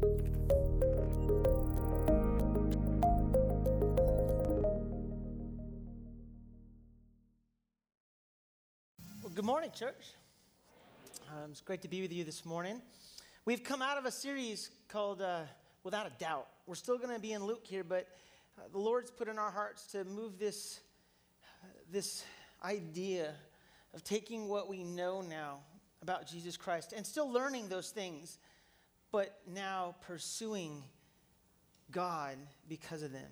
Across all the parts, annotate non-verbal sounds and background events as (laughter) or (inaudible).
Well, good morning, church. Um, it's great to be with you this morning. We've come out of a series called uh, Without a Doubt. We're still going to be in Luke here, but uh, the Lord's put in our hearts to move this, uh, this idea of taking what we know now about Jesus Christ and still learning those things, but now pursuing God because of them.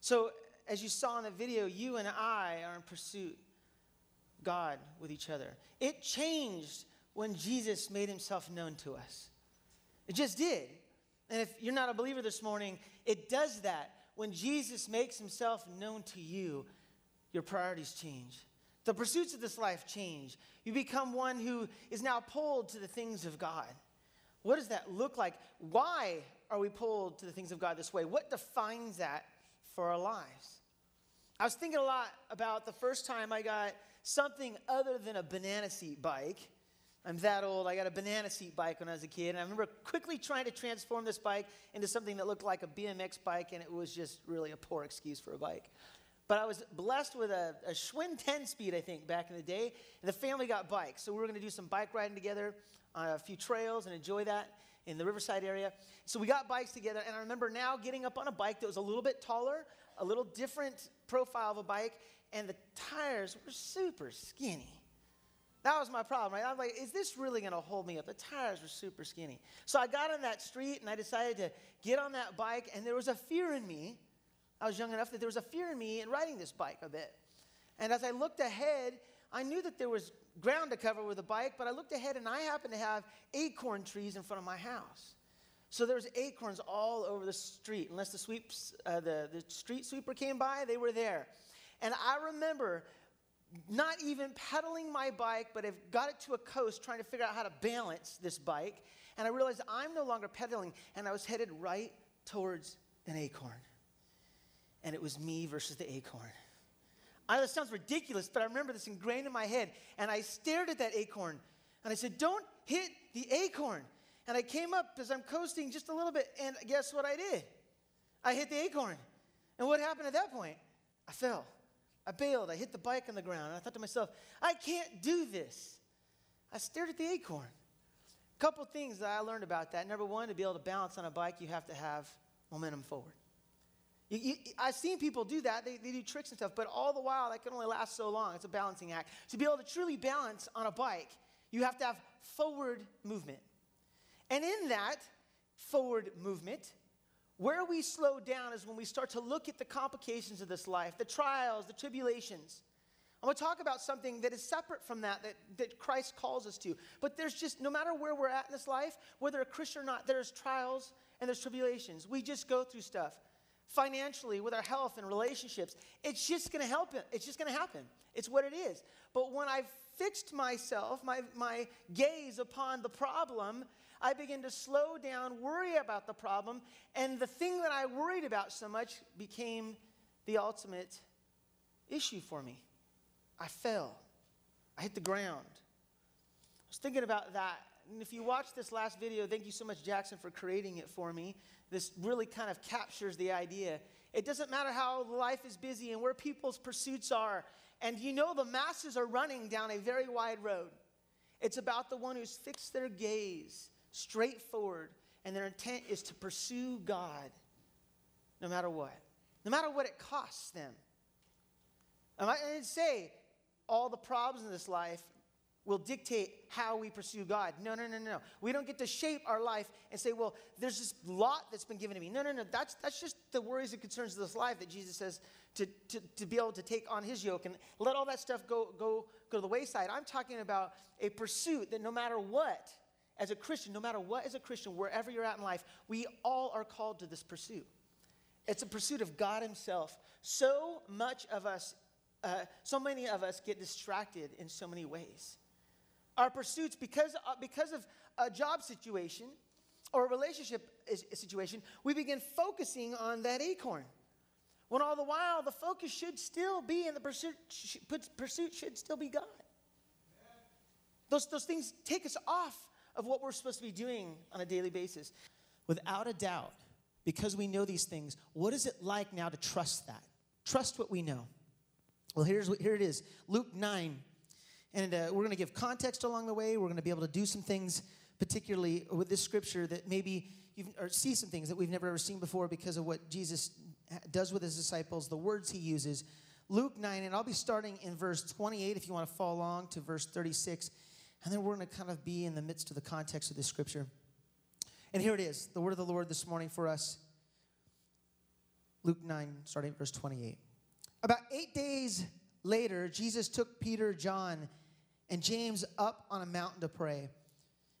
So, as you saw in the video, you and I are in pursuit God with each other. It changed when Jesus made himself known to us. It just did. And if you're not a believer this morning, it does that. When Jesus makes himself known to you, your priorities change. The pursuits of this life change. You become one who is now pulled to the things of God. What does that look like? Why are we pulled to the things of God this way? What defines that for our lives? I was thinking a lot about the first time I got something other than a banana seat bike. I'm that old. I got a banana seat bike when I was a kid. And I remember quickly trying to transform this bike into something that looked like a BMX bike, and it was just really a poor excuse for a bike. But I was blessed with a, a Schwinn (laughs) 10 speed, I think, back in the day. And the family got bikes. So we were going to do some bike riding together on a few trails and enjoy that in the Riverside area. So we got bikes together. And I remember now getting up on a bike that was a little bit taller, a little different profile of a bike, and the tires were super skinny. That was my problem, right? I'm like, is this really going to hold me up? The tires were super skinny. So I got on that street and I decided to get on that bike, and there was a fear in me I was young enough that there was a fear in me in riding this bike a bit. And as I looked ahead, I knew that there was ground to cover with a bike, but I looked ahead and I happened to have acorn trees in front of my house. So there was acorns all over the street. Unless the, sweeps, uh, the, the street sweeper came by, they were there. And I remember not even pedaling my bike, but I've got it to a coast trying to figure out how to balance this bike. And I realized I'm no longer pedaling, and I was headed right towards an acorn and it was me versus the acorn. I know this sounds ridiculous, but I remember this ingrained in my head. And I stared at that acorn and I said, Don't hit the acorn. And I came up as I'm coasting just a little bit, and guess what I did? I hit the acorn. And what happened at that point? I fell. I bailed. I hit the bike on the ground. And I thought to myself, I can't do this. I stared at the acorn. A couple things that I learned about that. Number one, to be able to balance on a bike, you have to have momentum forward. You, you, I've seen people do that. They, they do tricks and stuff, but all the while, that can only last so long. It's a balancing act. To be able to truly balance on a bike, you have to have forward movement. And in that forward movement, where we slow down is when we start to look at the complications of this life, the trials, the tribulations. I'm going to talk about something that is separate from that, that, that Christ calls us to. But there's just, no matter where we're at in this life, whether a Christian or not, there's trials and there's tribulations. We just go through stuff financially, with our health and relationships. It's just going to help it. It's just going to happen. It's what it is. But when I've fixed myself, my, my gaze upon the problem, I begin to slow down, worry about the problem, and the thing that I worried about so much became the ultimate issue for me. I fell. I hit the ground. I was thinking about that. And if you watched this last video, thank you so much, Jackson, for creating it for me this really kind of captures the idea. It doesn't matter how life is busy and where people's pursuits are. And you know, the masses are running down a very wide road. It's about the one who's fixed their gaze straight forward, and their intent is to pursue God no matter what, no matter what it costs them. I didn't say all the problems in this life will dictate how we pursue God. No, no, no, no. We don't get to shape our life and say, well, there's this lot that's been given to me. No, no, no. That's, that's just the worries and concerns of this life that Jesus says to, to, to be able to take on his yoke and let all that stuff go, go, go to the wayside. I'm talking about a pursuit that no matter what, as a Christian, no matter what, as a Christian, wherever you're at in life, we all are called to this pursuit. It's a pursuit of God Himself. So much of us, uh, so many of us get distracted in so many ways our pursuits because, uh, because of a job situation or a relationship situation, we begin focusing on that acorn. When all the while, the focus should still be and the pursuit, pursuit should still be God. Those, those things take us off of what we're supposed to be doing on a daily basis. without a doubt, because we know these things, what is it like now to trust that? Trust what we know. Well, here's what, here it is Luke 9. And uh, we're going to give context along the way. We're going to be able to do some things, particularly with this scripture, that maybe you or see some things that we've never ever seen before because of what Jesus does with his disciples, the words he uses. Luke 9, and I'll be starting in verse 28 if you want to follow along to verse 36. And then we're going to kind of be in the midst of the context of this scripture. And here it is the word of the Lord this morning for us. Luke 9, starting at verse 28. About eight days later, Jesus took Peter, John, and James up on a mountain to pray.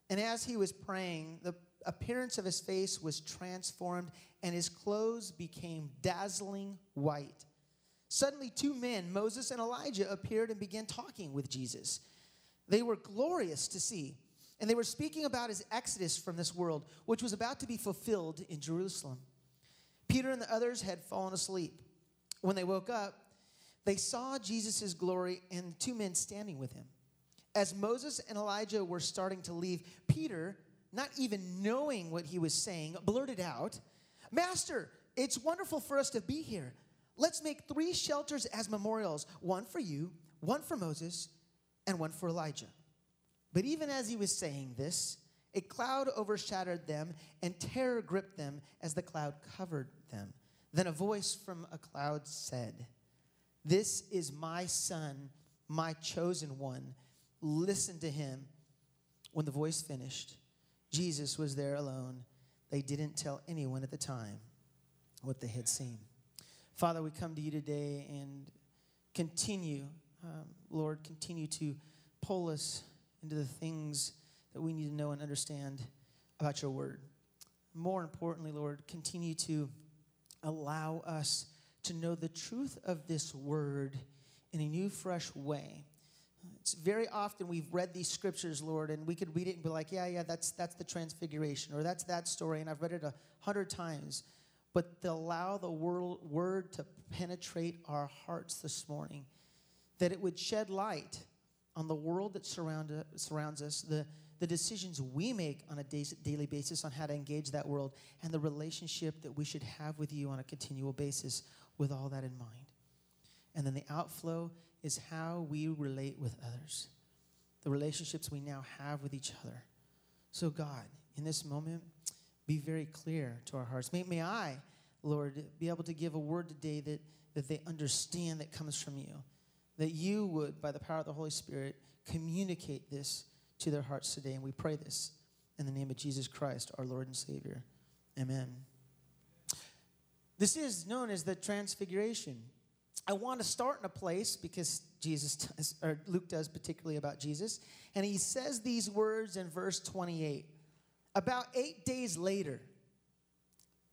And as he was praying, the appearance of his face was transformed, and his clothes became dazzling white. Suddenly, two men, Moses and Elijah, appeared and began talking with Jesus. They were glorious to see, and they were speaking about his exodus from this world, which was about to be fulfilled in Jerusalem. Peter and the others had fallen asleep. When they woke up, they saw Jesus' glory and two men standing with him. As Moses and Elijah were starting to leave, Peter, not even knowing what he was saying, blurted out, Master, it's wonderful for us to be here. Let's make three shelters as memorials one for you, one for Moses, and one for Elijah. But even as he was saying this, a cloud overshadowed them, and terror gripped them as the cloud covered them. Then a voice from a cloud said, This is my son, my chosen one. Listen to him. When the voice finished, Jesus was there alone. They didn't tell anyone at the time what they had seen. Father, we come to you today and continue, um, Lord, continue to pull us into the things that we need to know and understand about your word. More importantly, Lord, continue to allow us to know the truth of this word in a new, fresh way. It's very often we've read these scriptures, Lord, and we could read it and be like, yeah, yeah, that's, that's the transfiguration, or that's that story, and I've read it a hundred times. But to allow the word, word to penetrate our hearts this morning, that it would shed light on the world that surround, surrounds us, the, the decisions we make on a daily basis on how to engage that world, and the relationship that we should have with you on a continual basis with all that in mind. And then the outflow is how we relate with others, the relationships we now have with each other. So, God, in this moment, be very clear to our hearts. May, may I, Lord, be able to give a word today that, that they understand that comes from you, that you would, by the power of the Holy Spirit, communicate this to their hearts today. And we pray this in the name of Jesus Christ, our Lord and Savior. Amen. This is known as the Transfiguration. I want to start in a place because Jesus does, or Luke does particularly about Jesus, and he says these words in verse 28. About eight days later,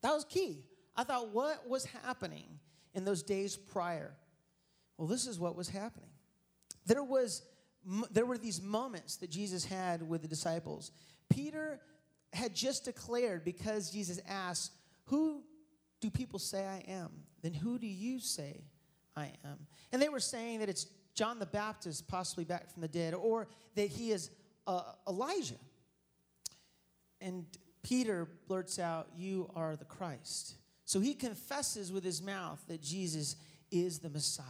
that was key. I thought, what was happening in those days prior? Well, this is what was happening. There was there were these moments that Jesus had with the disciples. Peter had just declared because Jesus asked, "Who do people say I am? Then who do you say I am?" And they were saying that it's John the Baptist, possibly back from the dead, or that he is uh, Elijah. And Peter blurts out, You are the Christ. So he confesses with his mouth that Jesus is the Messiah.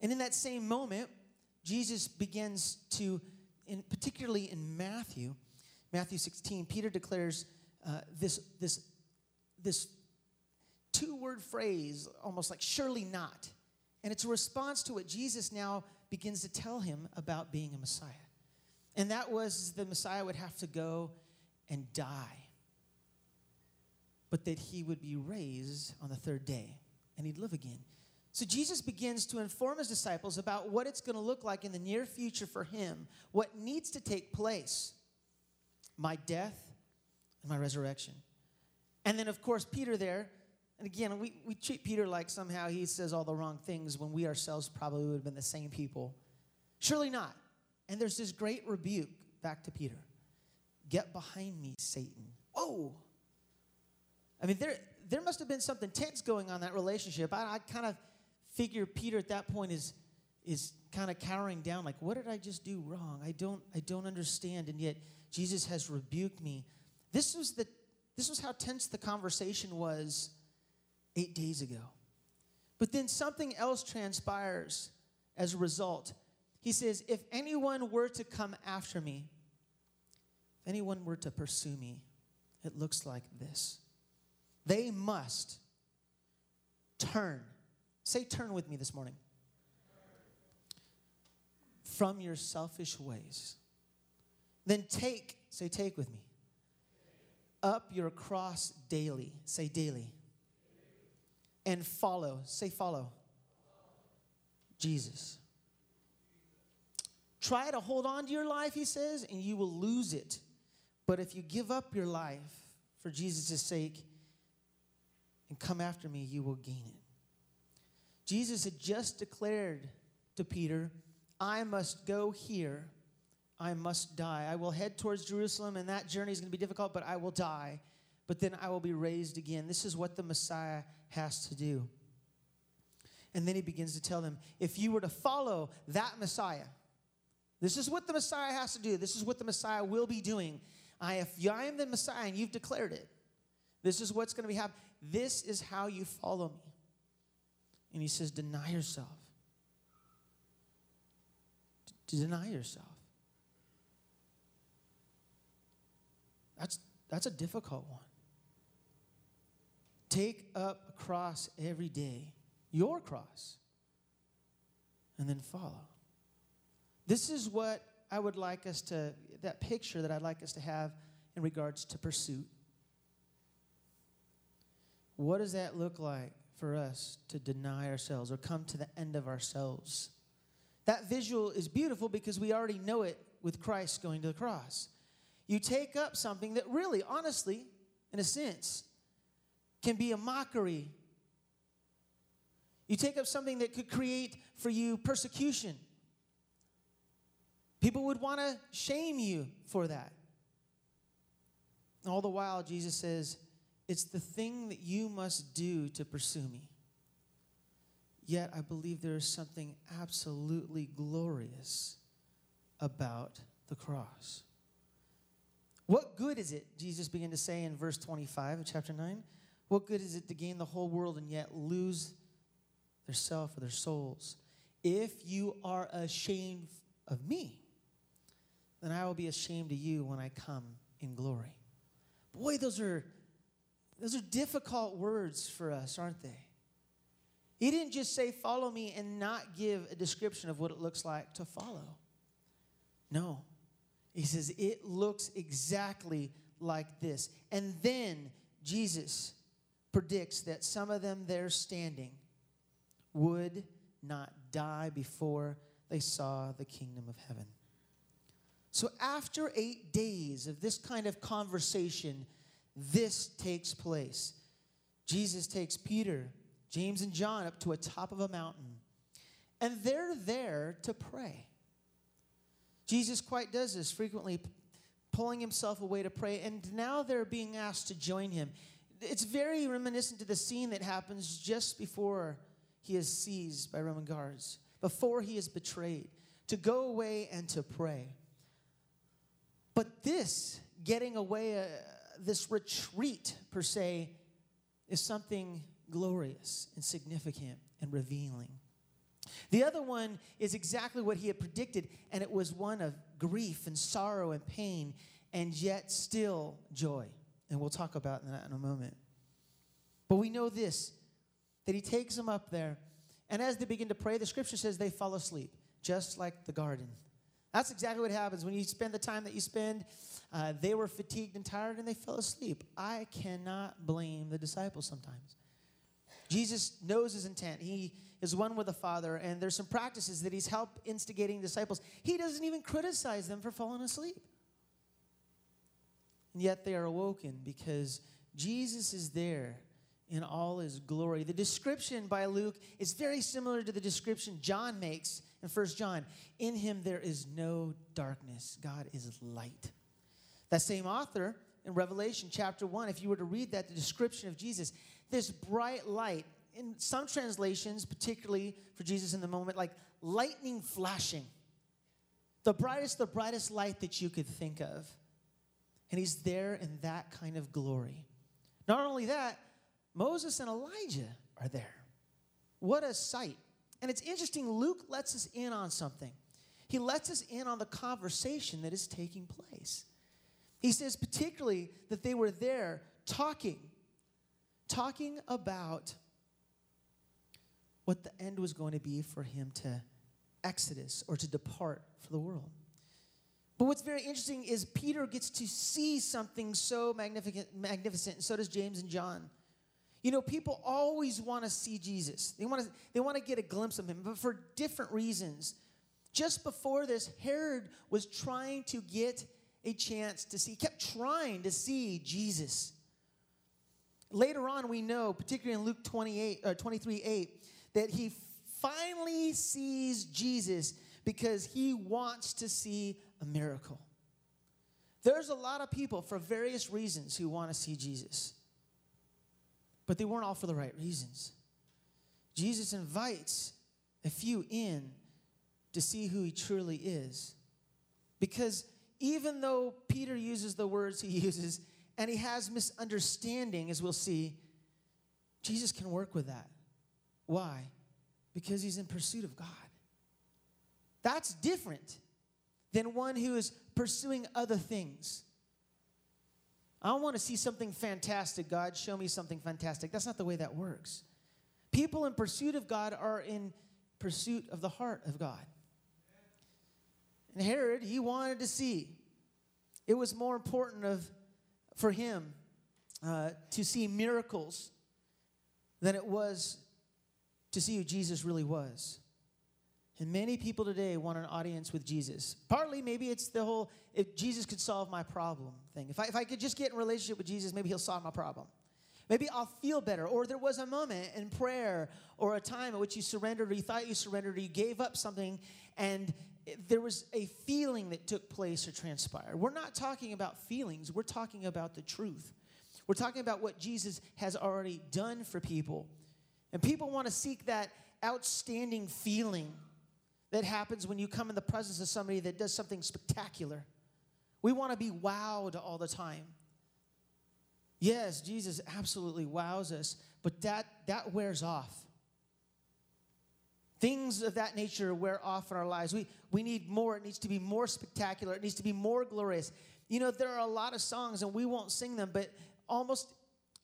And in that same moment, Jesus begins to, in, particularly in Matthew, Matthew 16, Peter declares uh, this, this, this word phrase, almost like surely not. And it's a response to what Jesus now begins to tell him about being a Messiah. And that was the Messiah would have to go and die, but that he would be raised on the third day and he'd live again. So Jesus begins to inform his disciples about what it's going to look like in the near future for him, what needs to take place my death and my resurrection. And then, of course, Peter there, and again, we, we treat Peter like somehow he says all the wrong things when we ourselves probably would have been the same people. Surely not. And there's this great rebuke back to Peter. Get behind me, Satan. Whoa. I mean, there, there must have been something tense going on that relationship. I, I kind of figure Peter at that point is, is kind of cowering down, like, what did I just do wrong? I don't, I don't understand. And yet Jesus has rebuked me. This was the this was how tense the conversation was eight days ago. But then something else transpires as a result. He says, If anyone were to come after me, if anyone were to pursue me, it looks like this. They must turn. Say, turn with me this morning. From your selfish ways. Then take, say, take with me. Up your cross daily. Say, daily. And follow. Say, follow. Jesus. Try to hold on to your life, he says, and you will lose it. But if you give up your life for Jesus' sake and come after me, you will gain it. Jesus had just declared to Peter, I must go here. I must die. I will head towards Jerusalem, and that journey is going to be difficult, but I will die. But then I will be raised again. This is what the Messiah has to do. And then he begins to tell them if you were to follow that Messiah, this is what the Messiah has to do. This is what the Messiah will be doing. I, if I am the Messiah and you've declared it, this is what's going to be happening. This is how you follow me. And he says, deny yourself. To deny yourself. That's, that's a difficult one. Take up a cross every day, your cross, and then follow. This is what I would like us to, that picture that I'd like us to have in regards to pursuit. What does that look like for us to deny ourselves or come to the end of ourselves? That visual is beautiful because we already know it with Christ going to the cross. You take up something that really, honestly, in a sense, can be a mockery. You take up something that could create for you persecution. People would want to shame you for that. All the while, Jesus says, It's the thing that you must do to pursue me. Yet, I believe there is something absolutely glorious about the cross. What good is it, Jesus began to say in verse 25 of chapter 9? What good is it to gain the whole world and yet lose their self or their souls? If you are ashamed of me, then I will be ashamed of you when I come in glory. Boy, those are those are difficult words for us, aren't they? He didn't just say, Follow me, and not give a description of what it looks like to follow. No. He says, It looks exactly like this. And then Jesus predicts that some of them there standing would not die before they saw the kingdom of heaven. So, after eight days of this kind of conversation, this takes place. Jesus takes Peter, James, and John up to a top of a mountain, and they're there to pray. Jesus quite does this frequently, pulling himself away to pray, and now they're being asked to join him. It's very reminiscent to the scene that happens just before he is seized by Roman guards, before he is betrayed, to go away and to pray. But this, getting away, uh, this retreat per se, is something glorious and significant and revealing. The other one is exactly what he had predicted, and it was one of grief and sorrow and pain, and yet still joy. And we'll talk about that in a moment. But we know this that he takes them up there, and as they begin to pray, the scripture says they fall asleep, just like the garden. That's exactly what happens when you spend the time that you spend. Uh, they were fatigued and tired and they fell asleep. I cannot blame the disciples sometimes. Jesus knows his intent. He is one with the Father, and there's some practices that he's helped instigating disciples. He doesn't even criticize them for falling asleep. And yet they are awoken because Jesus is there in all his glory. The description by Luke is very similar to the description John makes in First John, in him there is no darkness. God is light. That same author in Revelation chapter 1, if you were to read that, the description of Jesus, this bright light, in some translations, particularly for Jesus in the moment, like lightning flashing. The brightest, the brightest light that you could think of. And he's there in that kind of glory. Not only that, Moses and Elijah are there. What a sight. And it's interesting, Luke lets us in on something. He lets us in on the conversation that is taking place. He says, particularly, that they were there talking, talking about what the end was going to be for him to exodus or to depart for the world. But what's very interesting is Peter gets to see something so magnificent, magnificent, and so does James and John. You know, people always want to see Jesus. They want to they want to get a glimpse of him, but for different reasons. Just before this, Herod was trying to get a chance to see, kept trying to see Jesus. Later on, we know, particularly in Luke 28, or uh, 23 8, that he finally sees Jesus because he wants to see a miracle. There's a lot of people for various reasons who want to see Jesus, but they weren't all for the right reasons. Jesus invites a few in to see who he truly is. Because even though Peter uses the words he (laughs) uses and he has misunderstanding, as we'll see, Jesus can work with that. Why? Because he's in pursuit of God. That's different than one who is pursuing other things. I want to see something fantastic. God, show me something fantastic. That's not the way that works. People in pursuit of God are in pursuit of the heart of God. And Herod, he wanted to see. It was more important of, for him uh, to see miracles than it was to see who Jesus really was. And many people today want an audience with Jesus. Partly, maybe it's the whole if Jesus could solve my problem thing. If I, if I could just get in relationship with Jesus, maybe he'll solve my problem. Maybe I'll feel better. Or there was a moment in prayer or a time at which you surrendered or you thought you surrendered or you gave up something and there was a feeling that took place or transpired. We're not talking about feelings, we're talking about the truth. We're talking about what Jesus has already done for people. And people want to seek that outstanding feeling that happens when you come in the presence of somebody that does something spectacular. We want to be wowed all the time. Yes, Jesus absolutely wows us, but that, that wears off. Things of that nature wear off in our lives. We, we need more. It needs to be more spectacular. It needs to be more glorious. You know, there are a lot of songs, and we won't sing them, but almost,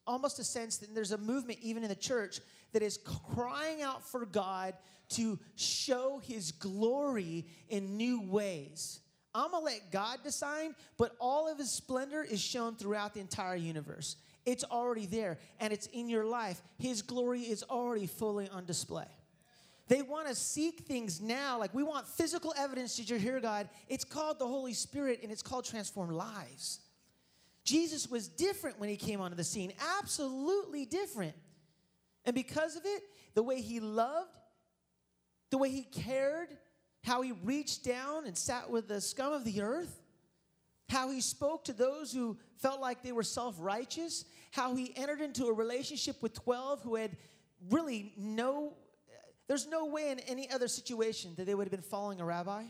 almost a sense that there's a movement, even in the church, that is crying out for God to show his glory in new ways. I'm gonna let God decide, but all of his splendor is shown throughout the entire universe. It's already there, and it's in your life. His glory is already fully on display. They want to seek things now. Like we want physical evidence that you're here, God. It's called the Holy Spirit and it's called transform lives. Jesus was different when he came onto the scene, absolutely different. And because of it, the way he loved, the way he cared, how he reached down and sat with the scum of the earth, how he spoke to those who felt like they were self righteous, how he entered into a relationship with 12 who had really no there's no way in any other situation that they would have been following a rabbi,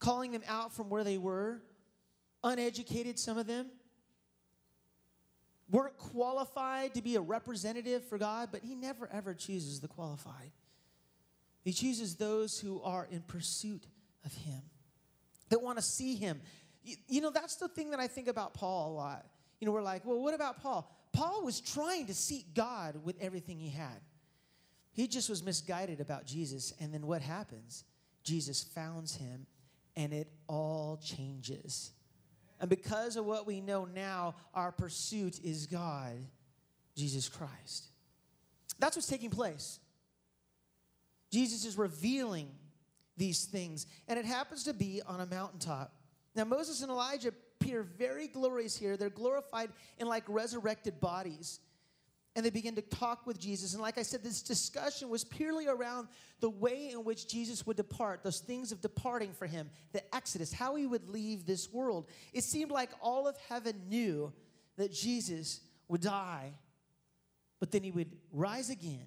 calling them out from where they were, uneducated, some of them, weren't qualified to be a representative for God, but He never ever chooses the qualified. He chooses those who are in pursuit of Him, that want to see Him. You, you know, that's the thing that I think about Paul a lot. You know, we're like, well, what about Paul? Paul was trying to seek God with everything he had. He just was misguided about Jesus. And then what happens? Jesus founds him, and it all changes. And because of what we know now, our pursuit is God, Jesus Christ. That's what's taking place. Jesus is revealing these things, and it happens to be on a mountaintop. Now, Moses and Elijah appear very glorious here. They're glorified in like resurrected bodies and they begin to talk with Jesus. And like I said, this discussion was purely around the way in which Jesus would depart, those things of departing for him, the Exodus, how he would leave this world. It seemed like all of heaven knew that Jesus would die, but then he would rise again,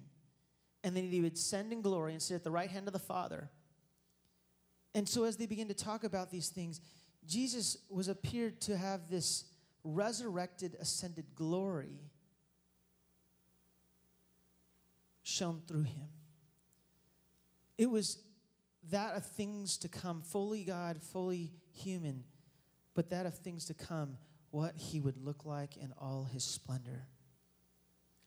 and then he would send in glory and sit at the right hand of the Father. And so as they begin to talk about these things, Jesus was appeared to have this resurrected, ascended glory shone through him. It was that of things to come, fully God, fully human, but that of things to come, what he would look like in all his splendor.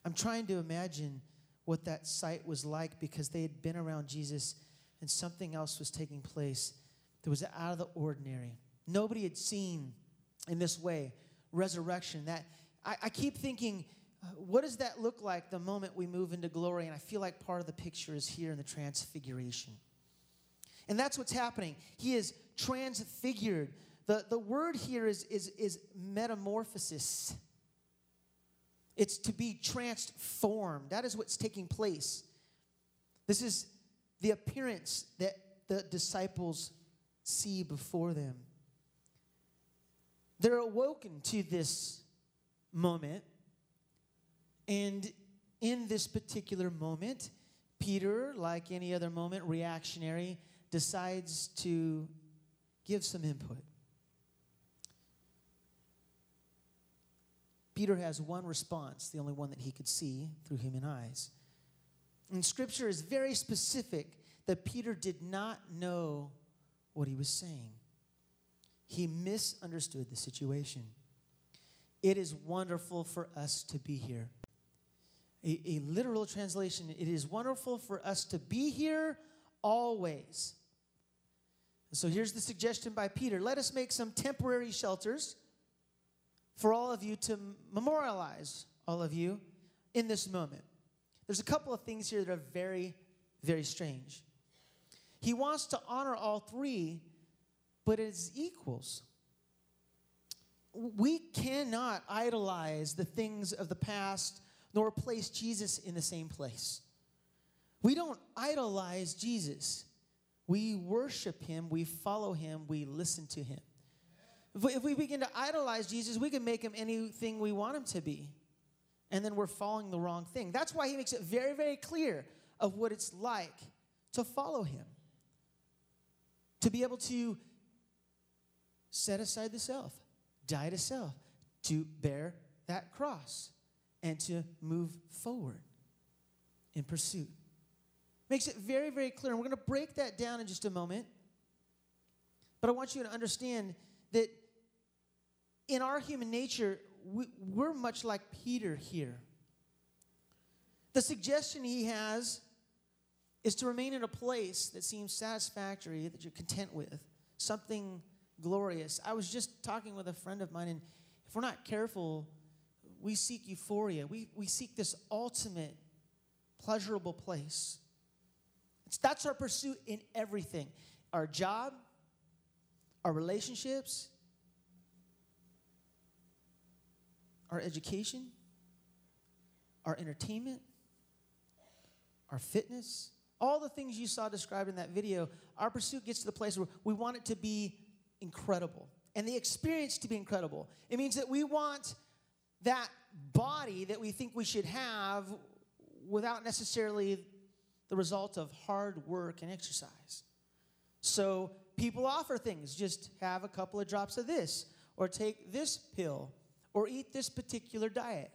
I'm trying to imagine what that sight was like because they had been around Jesus and something else was taking place that was out of the ordinary. Nobody had seen in this way resurrection. That I, I keep thinking, uh, what does that look like the moment we move into glory? And I feel like part of the picture is here in the transfiguration. And that's what's happening. He is transfigured. The, the word here is, is, is metamorphosis. It's to be transformed. That is what's taking place. This is the appearance that the disciples see before them. They're awoken to this moment. And in this particular moment, Peter, like any other moment, reactionary, decides to give some input. Peter has one response, the only one that he could see through human eyes. And scripture is very specific that Peter did not know what he was saying. He misunderstood the situation. It is wonderful for us to be here. A, a, literal translation it is wonderful for us to be here always. So here's the suggestion by Peter let us make some temporary shelters for all of you to memorialize all of you in this moment. There's a couple of things here that are very, very strange. He wants to honor all three, but as equals. We cannot idolize the things of the past nor place Jesus in the same place. We don't idolize Jesus. We worship him, we follow him, we listen to him. If we, begin to idolize Jesus, we can make him anything we want him to be. And then we're following the wrong thing. That's why he makes it very, very clear of what it's like to follow him. To be able to set aside the self, die to self, to bear that cross, and to move forward in pursuit. Makes it very, very clear. And we're going to break that down in just a moment. But I want you to understand that in our human nature, we, we're much like Peter here. The suggestion he has is to remain in a place that seems satisfactory, that you're content with, something glorious. I was just talking with a friend of mine, and if we're not careful, we seek euphoria. We, we seek this ultimate, pleasurable place. It's, that's our pursuit in everything our job, our relationships, our education, our entertainment, our fitness, all the things you saw described in that video, our pursuit gets to the place where we want it to be incredible and the experience to be incredible. It means that we want that body that we think we should have without necessarily the result of hard work and exercise. So people offer things just have a couple of drops of this, or take this pill, or eat this particular diet.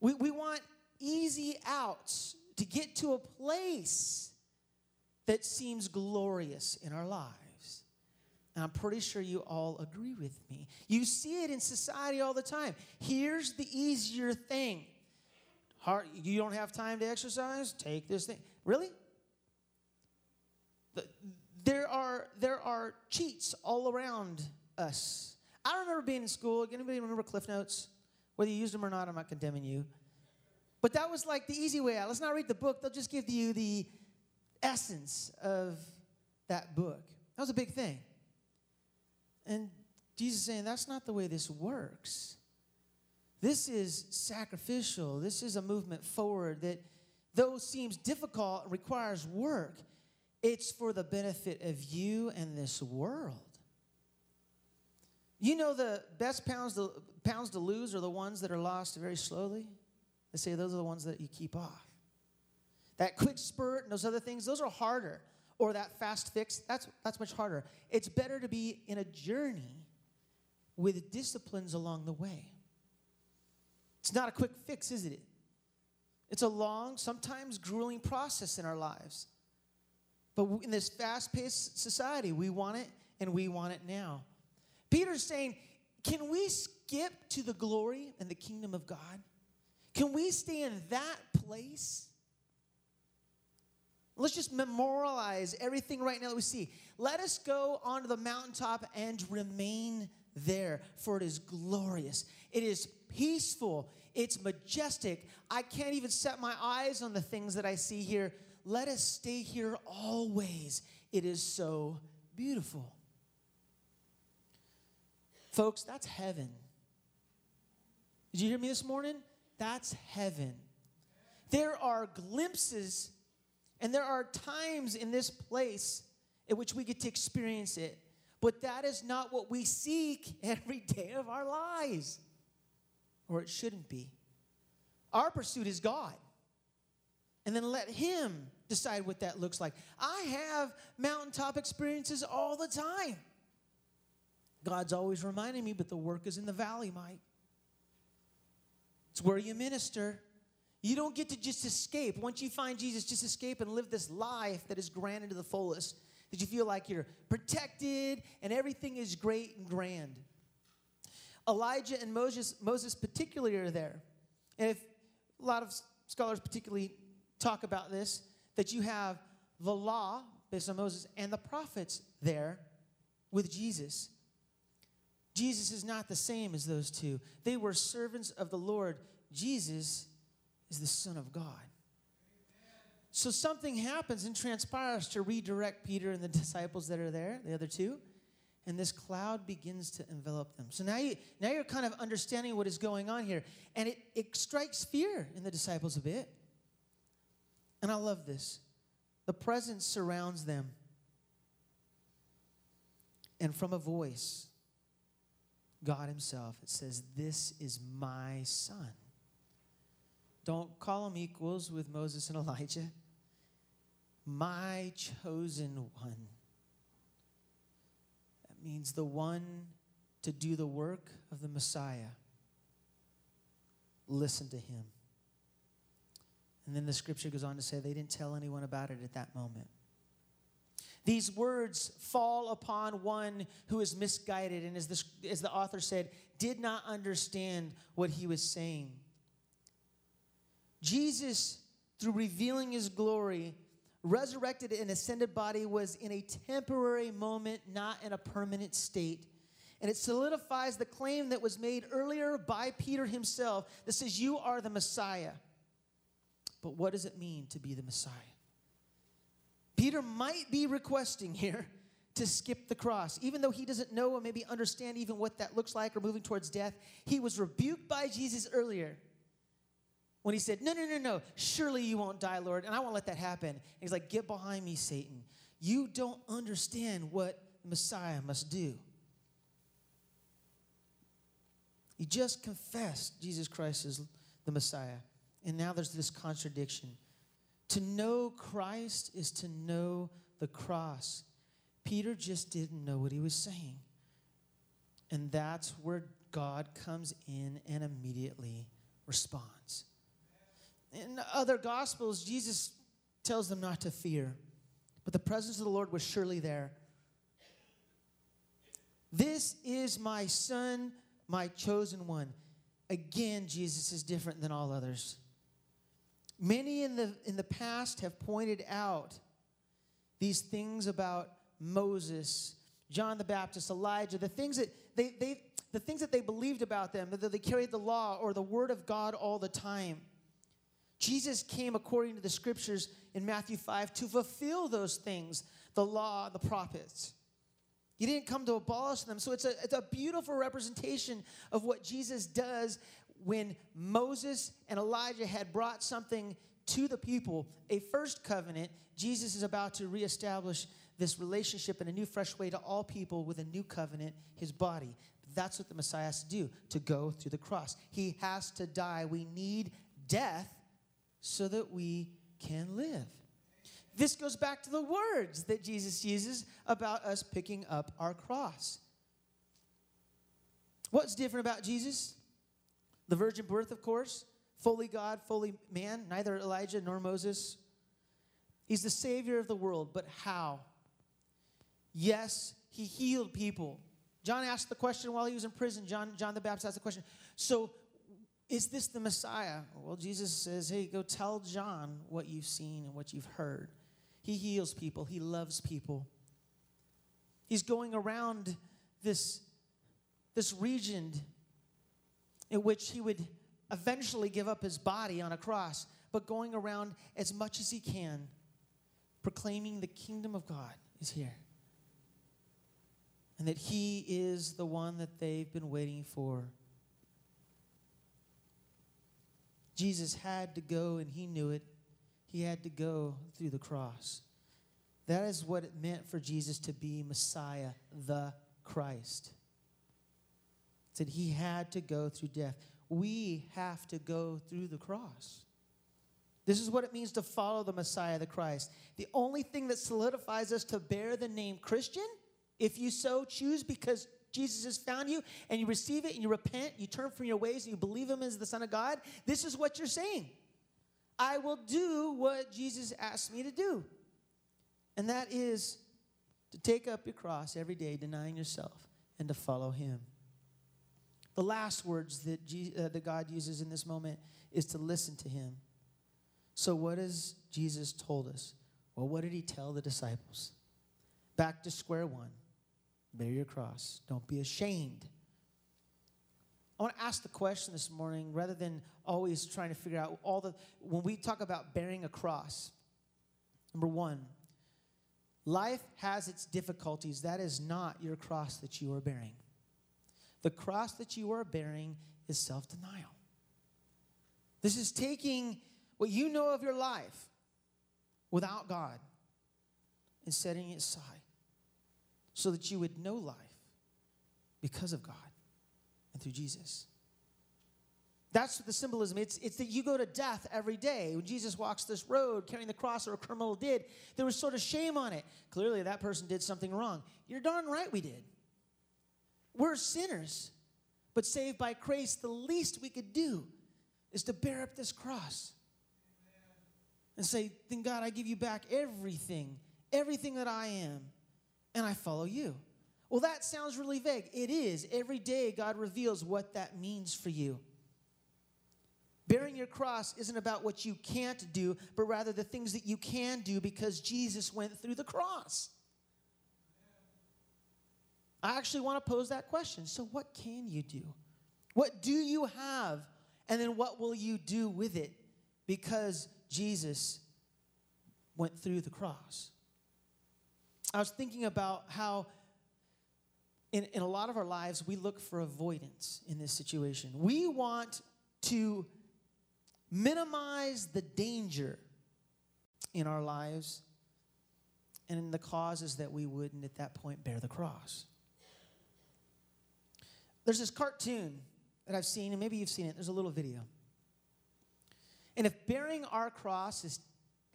We, we want easy outs to get to a place that seems glorious in our lives. And I'm pretty sure you all agree with me. You see it in society all the time. Here's the easier thing. Hard, you don't have time to exercise? Take this thing. Really? The, there are, there are cheats all around us. I remember being in school. Anybody remember Cliff Notes? Whether you used them or not, I'm not condemning you. But that was like the easy way out. Let's not read the book, they'll just give you the essence of that book. That was a big thing. And Jesus saying, that's not the way this works. This is sacrificial. This is a movement forward that, though seems difficult, requires work. It's for the benefit of you and this world. You know the best pounds to, pounds to lose are the ones that are lost very slowly? They say those are the ones that you keep off. That quick spurt and those other things, those are harder. or that fast fix, that's, that's much harder. It's better to be in a journey with disciplines along the way. It's not a quick fix, is it? It's a long, sometimes grueling process in our lives. But in this fast paced society, we want it and we want it now. Peter's saying, can we skip to the glory and the kingdom of God? Can we stay in that place? Let's just memorialize everything right now that we see. Let us go onto the mountaintop and remain there, for it is glorious. It is peaceful. It's majestic. I can't even set my eyes on the things that I see here. Let us stay here always. It is so beautiful. Folks, that's heaven. Did you hear me this morning? That's heaven. There are glimpses and there are times in this place in which we get to experience it. But that is not what we seek (laughs) every day of our lives, or it shouldn't be. Our pursuit is God. And then let Him decide what that looks like. I have mountaintop experiences all the time. God's always reminding me, but the work is in the valley, Mike. It's where you minister. You don't get to just escape. Once you find Jesus, just escape and live this life that is granted to the fullest. That you feel like you're protected and everything is great and grand. Elijah and Moses, Moses particularly are there. And if a lot of scholars particularly talk about this, that you have the law based on Moses and the prophets there with Jesus. Jesus is not the same as those two. They were servants of the Lord. Jesus is the Son of God. So something happens and transpires to redirect Peter and the (laughs) disciples that are there, the other two, and this cloud begins to envelop them. So now you now you're kind of understanding what is going on here, and it, it strikes fear in the disciples a bit. And I love this. The presence surrounds them. And from a voice, God Himself, it says, This is my son don't call them equals with Moses and Elijah. My chosen one. That means the one to do the work of the Messiah. Listen to him. And then the scripture goes on to say they didn't tell anyone about it at that moment. These words fall upon one who is misguided and, as the, as the author said, did not understand what he was saying. Jesus, through revealing his glory, resurrected and ascended body was in a temporary moment, not in a permanent state. And it solidifies the claim that was made earlier by Peter himself that says, You are the Messiah. But what does it mean to be the Messiah? Peter might be requesting here to skip the cross, even though he doesn't know or maybe understand even what that looks like or moving towards death. He was rebuked by Jesus earlier when he said, No, no, no, no, surely you won't die, Lord, and I won't let that happen. And he's like, Get behind me, Satan. You don't understand what the Messiah must do. He just confessed Jesus Christ is the Messiah. And now there's this contradiction. To know Christ is to know the cross. Peter just didn't know what he was saying. And that's where God comes in and immediately responds. In other gospels, Jesus tells them not to fear, but the presence of the Lord was surely there. This is my son, my chosen one. Again, Jesus is different than all others. Many in the, in the past have pointed out these things about Moses, John the Baptist, Elijah, the things that they, they, the things that they believed about them, that they carried the law or the word of God all the time. Jesus came according to the scriptures in Matthew 5 to fulfill those things, the law, the prophets. He didn't come to abolish them. So it's a, it's a beautiful representation of what Jesus does when Moses and Elijah had brought something to the people, a first covenant. Jesus is about to reestablish this relationship in a new, fresh way to all people with a new covenant, his body. That's what the Messiah has to do, to go through the cross. He has to die. We need death so that we can live. This goes back to the words that Jesus uses about us picking up our cross. What's different about Jesus? The virgin birth, of course, fully God, fully man, neither Elijah nor Moses. He's the Savior of the world, but how? Yes, he healed people. John asked the question while he was in prison. John, John the Baptist asked the question So, is this the Messiah? Well, Jesus says, Hey, go tell John what you've seen and what you've heard. He heals people, he loves people. He's going around this, this region in which he would eventually give up his body on a cross, but going around as much as he can, proclaiming the kingdom of God is here. And that he is the one that they've been waiting for. Jesus had to go, and he knew it. He had to go through the cross. That is what it meant for Jesus to be Messiah, the Christ. That he had to go through death. We have to go through the cross. This is what it means to follow the Messiah, the Christ. The only thing that solidifies us to bear the name Christian, if you so choose, because Jesus has found you and you receive it and you repent, you turn from your ways and you believe him as the Son of God, this is what you're saying. I will do what Jesus asked me to do. And that is to take up your cross every day, denying yourself, and to follow him. The last words that, Je- uh, that God uses in this moment is to listen to him. So, what has Jesus told us? Well, what did he tell the disciples? Back to square one bear your cross, don't be ashamed. I want to ask the question this morning rather than always trying to figure out all the. When we talk about bearing a cross, number one, life has its difficulties. That is not your cross that you are bearing. The cross that you are bearing is self denial. This is taking what you know of your life without God and setting it aside so that you would know life because of God and through Jesus. That's the symbolism. It's, it's that you go to death every day. When Jesus walks this road carrying the cross, or a criminal did, there was sort of shame on it. Clearly, that person did something wrong. You're darn right we did. We're sinners, but saved by grace, the least we could do is to bear up this cross and say, Then God, I give you back everything, everything that I am, and I follow you. Well, that sounds really vague. It is. Every day, God reveals what that means for you. Bearing your cross isn't about what you can't do, but rather the things that you can do because Jesus went through the cross. I actually want to pose that question. So, what can you do? What do you have? And then, what will you do with it? Because Jesus went through the cross. I was thinking about how, in, in a lot of our lives, we look for avoidance in this situation. We want to minimize the danger in our lives and in the causes that we wouldn't at that point bear the cross. There's this cartoon that I've seen, and maybe you've seen it. There's a little video. And if bearing our cross is,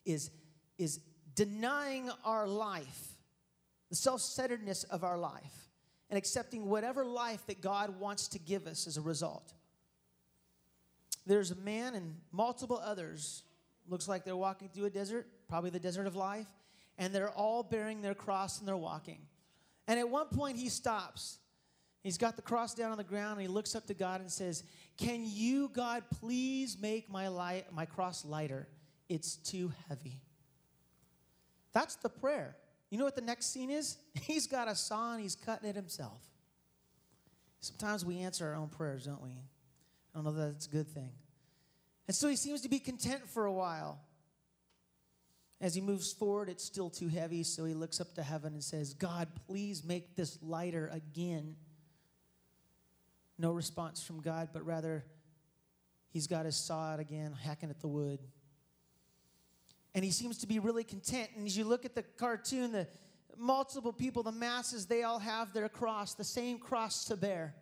is, is denying our life, the self centeredness of our life, and accepting whatever life that God wants to give us as a result, there's a man and multiple others, looks like they're walking through a desert, probably the desert of life, and they're all bearing their cross and they're walking. And at one point, he stops He's got the cross down on the ground and he looks up to God and says, Can you, God, please make my, light, my cross lighter? It's too heavy. That's the prayer. You know what the next scene is? (laughs) He's got a saw and he's cutting it himself. Sometimes we answer our own prayers, don't we? I don't know that that's a good thing. And so he seems to be content for a while. As he moves forward, it's still too heavy, so he looks up to heaven and says, God, please make this lighter again. No response from God, but rather he's got his saw out again, hacking at the wood. And he seems to be really content. And as you look at the cartoon, the multiple people, the masses, they all have their cross, the same cross to bear.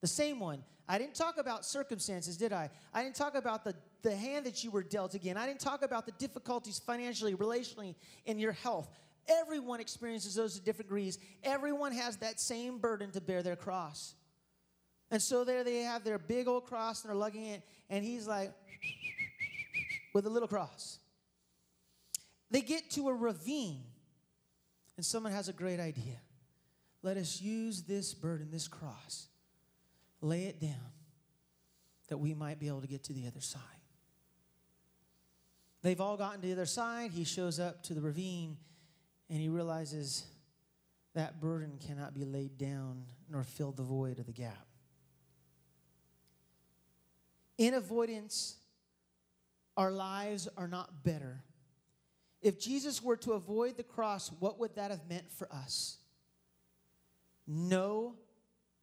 The same one. I didn't talk about circumstances, did I? I didn't talk about the, the hand that you were dealt again. I didn't talk about the difficulties financially, relationally, in your health. Everyone experiences those to different degrees. Everyone has that same burden to bear their cross. And so there they have their big old cross and they're lugging it, and he's like, with a little cross. They get to a ravine, and someone has a great idea. Let us use this burden, this cross, lay it down, that we might be able to get to the other side. They've all gotten to the other side. He shows up to the ravine, and he realizes that burden cannot be laid down nor fill the void of the gap. In avoidance, our lives are not better. If Jesus were to avoid the cross, what would that have meant for us? No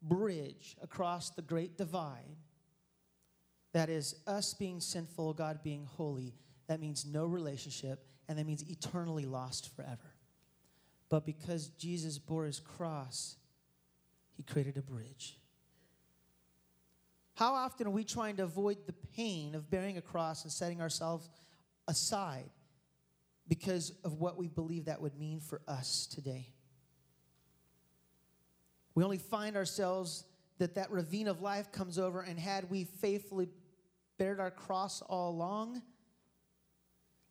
bridge across the great divide. That is, us being sinful, God being holy. That means no relationship, and that means eternally lost forever. But because Jesus bore his cross, he created a bridge. How often are we trying to avoid the pain of bearing a cross and setting ourselves aside because of what we believe that would mean for us today? We only find ourselves that that ravine of life comes over, and had we faithfully bared our cross all along,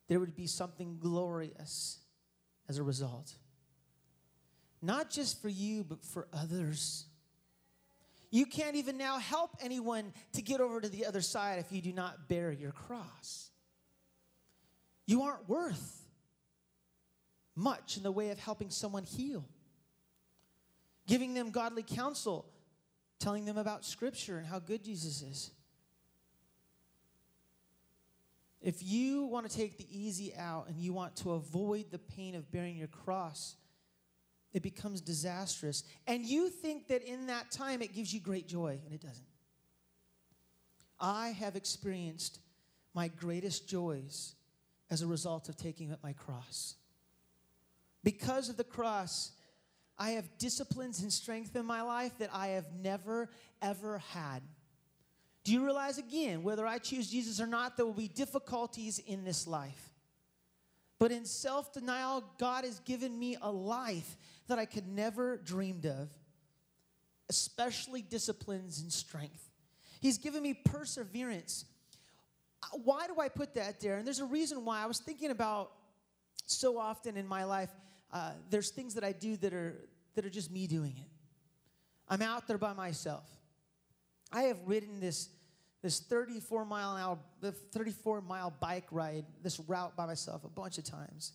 there would be something glorious as a result. Not just for you, but for others. You can't even now help anyone to get over to the other side if you do not bear your cross. You aren't worth much in the way of helping someone heal, giving them godly counsel, telling them about Scripture and how good Jesus is. If you want to take the easy out and you want to avoid the pain of bearing your cross, it becomes disastrous. And you think that in that time it gives you great joy, and it doesn't. I have experienced my greatest joys as a result of taking up my cross. Because of the cross, I have disciplines and strength in my life that I have never, ever had. Do you realize again, whether I choose Jesus or not, there will be difficulties in this life. But in self denial, God has given me a life that I could never dreamed of, especially disciplines and strength. He's given me perseverance. Uh, why do I put that there? And there's a reason why. I was thinking about so often in my life, uh, there's things that I do that are that are just me doing it. I'm out there by myself. I have ridden this this 34 mile an hour, the 34 mile bike ride, this route by myself a bunch of times.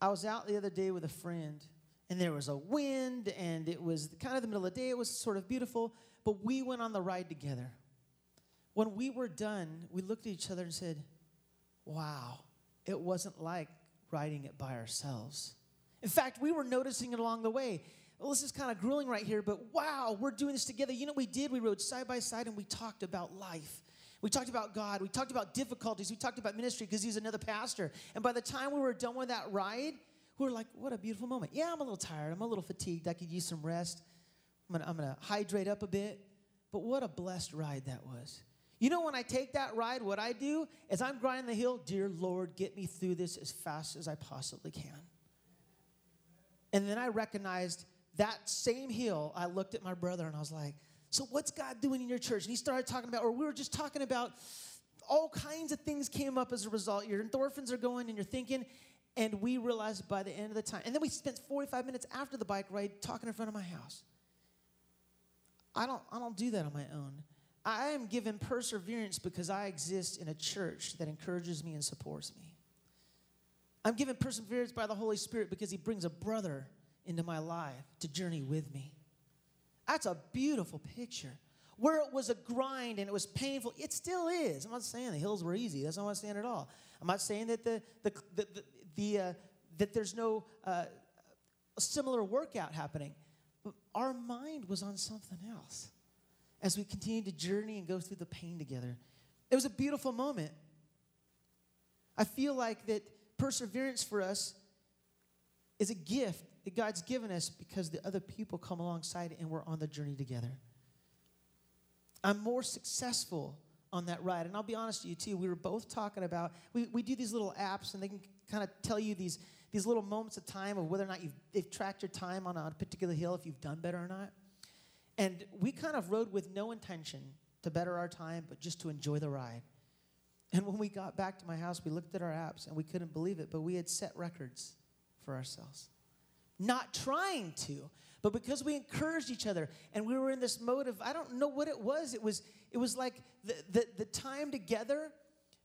I was out the other day with a friend, and there was a wind, and it was kind of the middle of the day. It was sort of beautiful, but we went on the ride together. When we were done, we looked at each other and said, Wow, it wasn't like riding it by ourselves. In fact, we were noticing it along the way. Well, this is kind of grueling right here, but wow, we're doing this together. You know what we did? We rode side by side and we talked about life. We talked about God. We talked about difficulties. We talked about ministry because he's another pastor. And by the time we were done with that ride, we were like, what a beautiful moment. Yeah, I'm a little tired. I'm a little fatigued. I could use some rest. I'm going to hydrate up a bit. But what a blessed ride that was. You know, when I take that ride, what I do is I'm grinding the hill, dear Lord, get me through this as fast as I possibly can. And then I recognized that same hill, I looked at my brother and I was like, so what's God doing in your church? And he started talking about, or we were just talking about all kinds of things came up as a result. Your endorphins are going and you're thinking, and we realized by the end of the time, and then we spent 45 minutes after the bike ride talking in front of my house. I don't, I don't do that on my own. I am given perseverance because I exist in a church that encourages me and supports me. I'm given perseverance by the Holy Spirit because He brings a brother into my life to journey with me. That's a beautiful picture. Where it was a grind and it was painful, it still is. I'm not saying the hills were easy. That's not what I'm saying at all. I'm not saying that the, the, the, the, the uh, that there's no uh, similar workout happening. But our mind was on something else as we continued to journey and go through the pain together. It was a beautiful moment. I feel like that perseverance for us is a gift that God's given us because the other people come alongside and we're on the journey together. I'm more successful on that ride. And I'll be honest with you, too. We were both talking about, we, we do these little apps, and they can kind of tell you these, these little moments of time of whether or not you've, they've tracked your time on a particular hill, if you've done better or not. And we kind of rode with no intention to better our time, but just to enjoy the ride. And when we got back to my house, we looked at our apps and we couldn't believe it, but we had set records for ourselves. Not trying to, but because we encouraged each other and we were in this mode of, I don't know what it was. It was, it was like the, the, the time together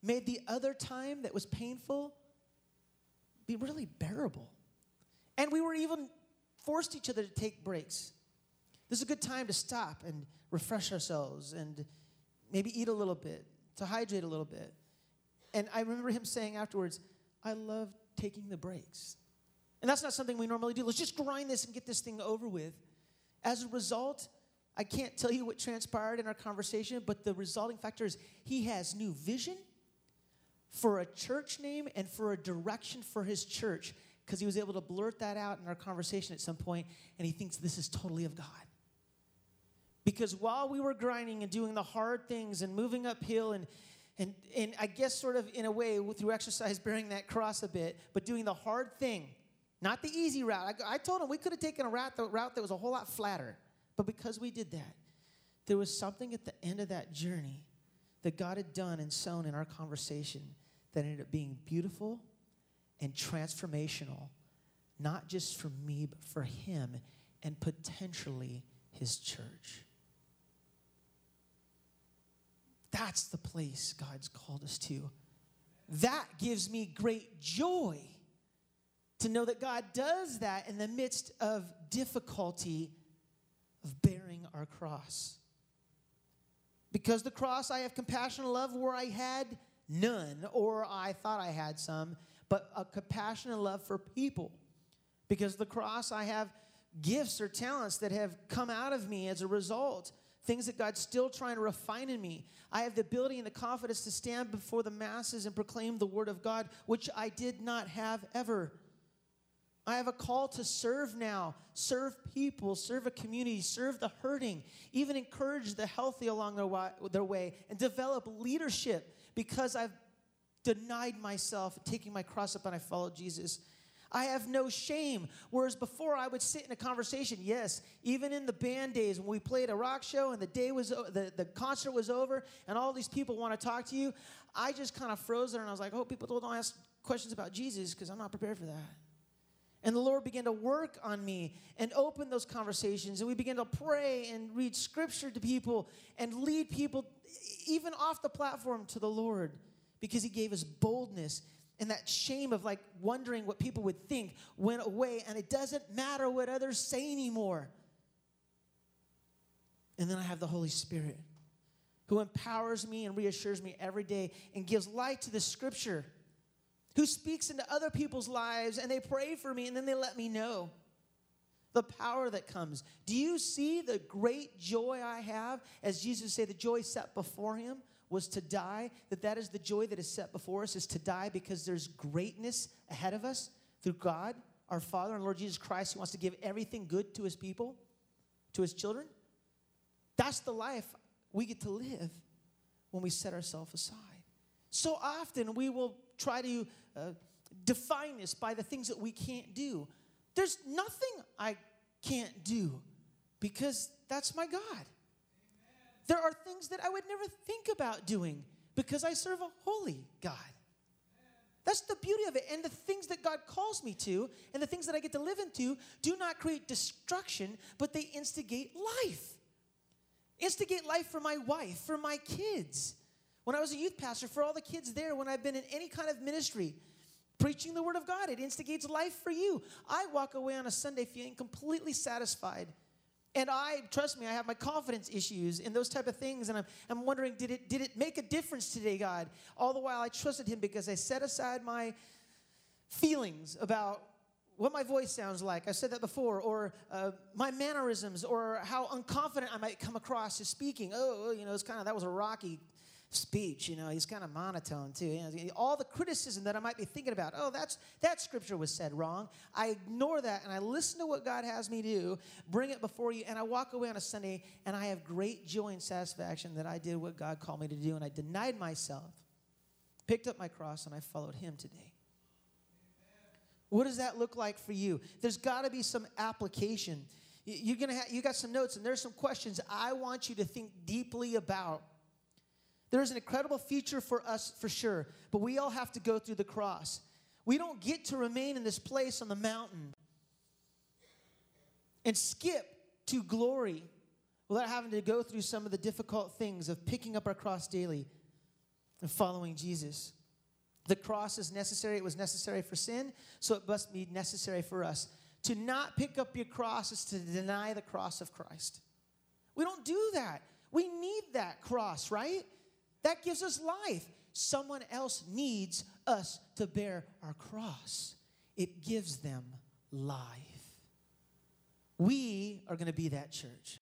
made the other time that was painful be really bearable. And we were even forced each other to take breaks. This is a good time to stop and refresh ourselves and maybe eat a little bit, to hydrate a little bit. And I remember him saying afterwards, I love taking the breaks. And that's not something we normally do. Let's just grind this and get this thing over with. As a result, I can't tell you what transpired in our conversation, but the resulting factor is he has new vision for a church name and for a direction for his church because he was able to blurt that out in our conversation at some point, and he thinks this is totally of God. Because while we were grinding and doing the hard things and moving uphill and and, and I guess sort of in a way through exercise (laughs) bearing that cross a bit, but doing the hard thing, not the easy route. I, I told him we could have taken a route, the route that was a whole lot flatter, but because we did that, there was something at the end of that journey that God had done and sown in our conversation that ended up being beautiful and transformational, not just for me, but for him and potentially his church. That's the place God's called us to. That gives me great joy to know that God does that in the midst of difficulty of bearing our cross. Because the cross, I have compassion and love where I had none, or I thought I had some, but a compassion and love for people. Because the cross, I have gifts or talents that have come out of me as a result things that God's still trying to refine in me. I have the ability and the confidence to stand before the masses and proclaim the word of God, which I did not have ever. I have a call to serve now, serve people, serve a community, serve the hurting, even encourage the healthy along their way, and develop leadership because I've denied myself, taking my cross up, and I followed Jesus. I have no shame. Whereas before I would sit in a conversation, yes, even in the band days when we played a rock show and the day was the, the concert was over and all these people want to talk to you, I just kind of froze there and I was like, oh, people don't ask questions about Jesus because I'm not prepared for that. And the Lord began to work on me and open those conversations. And we began to pray and read scripture to people and lead people, even off the platform, to the Lord because He gave us boldness and that shame of like wondering what people would think went away. And it doesn't matter what others say anymore. And then i have the holy spirit who empowers me and reassures me every day and gives light to the scripture who speaks into other people's lives and they pray for me and then they let me know the power that comes do you see the great joy i have as jesus said the joy set before him was to die, that that is the joy that is set before us, is to die because there's greatness ahead of us through God, our Father, and Lord Jesus Christ, who wants to give everything good to his people, to his children. That's the life we get to live when we set ourselves aside. So often we will try to uh, define this by the things that we can't do. There's nothing I can't do because that's my God. There are things that I would never think about doing because I serve a holy God. That's the beauty of it. And the things that God calls me to and the things that I get to live into do not create destruction, but they instigate life. Instigate life for my wife, for my kids. When I was a youth pastor, for all the kids there, when I've been in any kind of ministry, preaching the word of God, it instigates life for you. I walk away on a Sunday feeling completely satisfied and I, trust me, I have my confidence issues and those type of things. And I'm, I'm wondering, did it, did it make a difference today, God? All the while I trusted Him because I set aside my feelings about what my voice sounds like. I've said that before. Or uh, my mannerisms or how unconfident I might come across as speaking. Oh, you know, it's kind of, that was a rocky speech. You know, he's kind of monotone too. You know, all the criticism that I might be thinking about, oh, that's that scripture was said wrong. I ignore that and I listen to what God has me do, bring it before you, and I walk away on a Sunday and I have great joy and satisfaction that I did what God called me to do and I denied myself, picked up my cross, and I followed him today. What does that look like for you? There's got to be some application. You're gonna have, you got some notes, and there's some questions I want you to think deeply about. There's an incredible future for us for sure, but we all have to go through the cross. We don't get to remain in this place on the mountain and skip to glory without having to go through some of the difficult things of picking up our cross daily and following Jesus. The cross is necessary. It was necessary for sin, so it must be necessary for us. To not pick up your cross is to deny the cross of Christ. We don't do that. We need that cross, right? That gives us life. Someone else needs us to bear our cross, it gives them life. We are going to be that church.